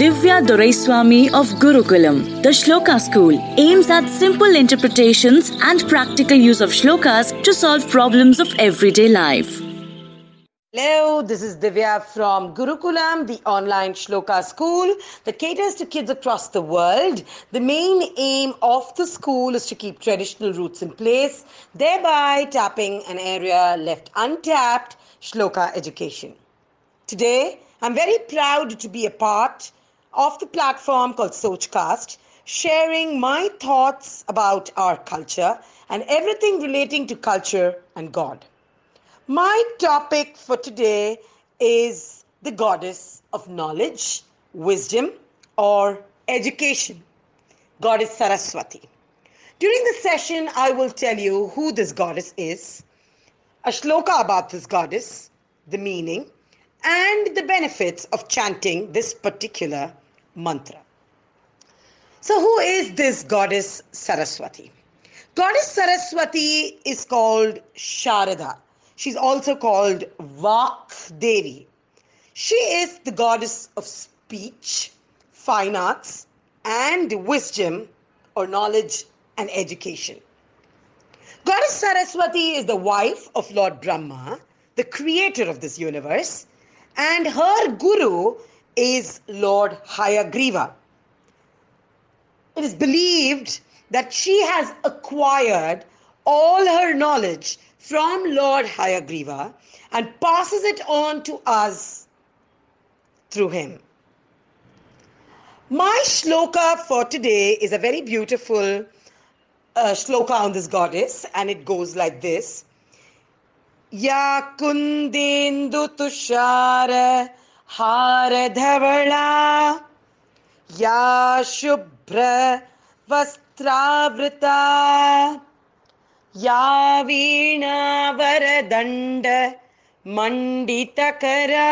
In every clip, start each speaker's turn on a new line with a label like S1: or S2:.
S1: Divya Doraiswamy of Gurukulam. The Shloka School aims at simple interpretations and practical use of shlokas to solve problems of everyday life.
S2: Hello, this is Divya from Gurukulam, the online shloka school that caters to kids across the world. The main aim of the school is to keep traditional roots in place, thereby tapping an area left untapped shloka education. Today, I'm very proud to be a part of the platform called Sochcast, sharing my thoughts about our culture and everything relating to culture and God. My topic for today is the goddess of knowledge, wisdom, or education, Goddess Saraswati. During the session, I will tell you who this goddess is, a shloka about this goddess, the meaning, and the benefits of chanting this particular mantra. So, who is this goddess Saraswati? Goddess Saraswati is called Sharada She's also called Vak Devi. She is the goddess of speech, fine arts, and wisdom or knowledge and education. Goddess Saraswati is the wife of Lord Brahma, the creator of this universe, and her guru is Lord Hayagriva. It is believed that she has acquired all her knowledge from Lord Hayagriva and passes it on to us through him. My shloka for today is a very beautiful uh, shloka on this goddess, and it goes like this या कुन्देन्दुतुषार हारधवळा या शुभ्र वस्त्रावृता या वीणावरदण्ड मण्डितकरा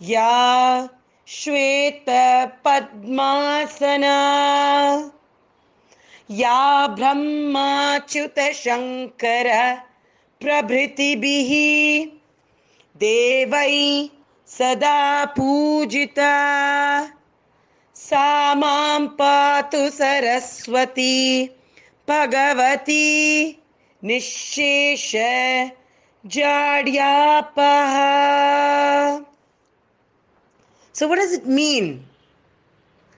S2: या श्वेतपद्मासना या ब्रह्माच्युतशङ्कर प्रभृतिभिः देवै सदा पूजिता सा माँ पातु Saraswati Bhagwati निशेष Jadyapaha. So, what does it mean?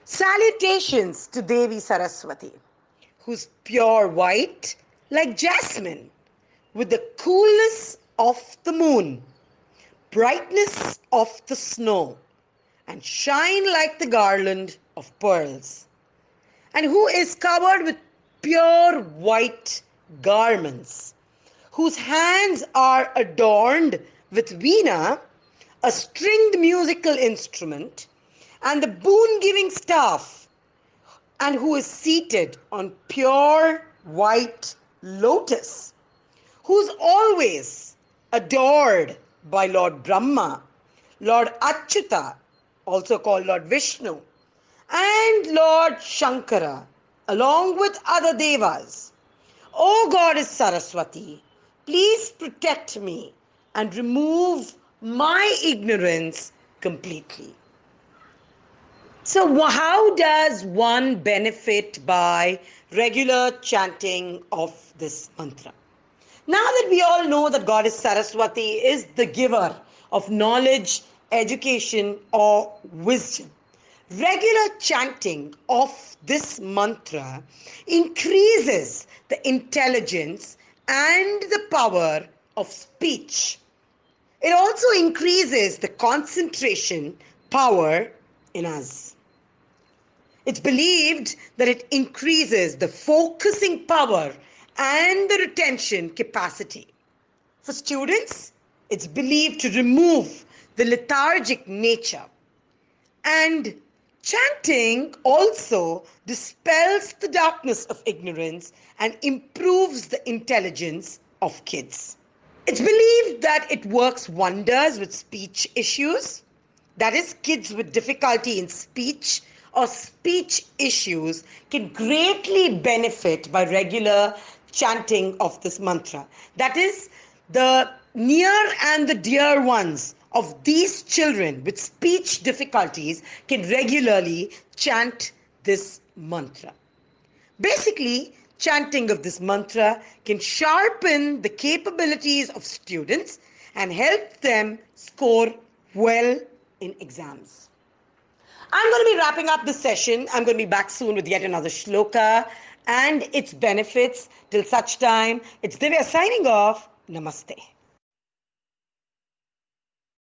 S2: Salutations to Devi Saraswati, who's pure white like jasmine, with the coolness of the moon, brightness of the snow, and shine like the garland of pearls, and who is covered with pure white garments, whose hands are adorned with veena, a stringed musical instrument, and the boon giving staff, and who is seated on pure white lotus, who's always adored by Lord Brahma, Lord Achyuta, also called Lord Vishnu, and Lord Shankara, along with other devas. O Goddess Saraswati, please protect me and remove my ignorance completely. So, how does one benefit by regular chanting of this mantra? Now that we all know that Goddess Saraswati is the giver of knowledge, education, or wisdom, regular chanting of this mantra increases the intelligence and the power of speech. It also increases the concentration power in us. It's believed that it increases the focusing power and the retention capacity. For students, it's believed to remove the lethargic nature and Chanting also dispels the darkness of ignorance and improves the intelligence of kids. It's believed that it works wonders with speech issues, that is, kids with difficulty in speech or speech issues can greatly benefit by regular chanting of this mantra. That is, the near and the dear ones of these children with speech difficulties can regularly chant this mantra. Basically, chanting of this mantra can sharpen the capabilities of students and help them score well in exams. I'm going to be wrapping up this session. I'm going to be back soon with yet another shloka and its benefits. Till such time, it's Divya signing off. Namaste.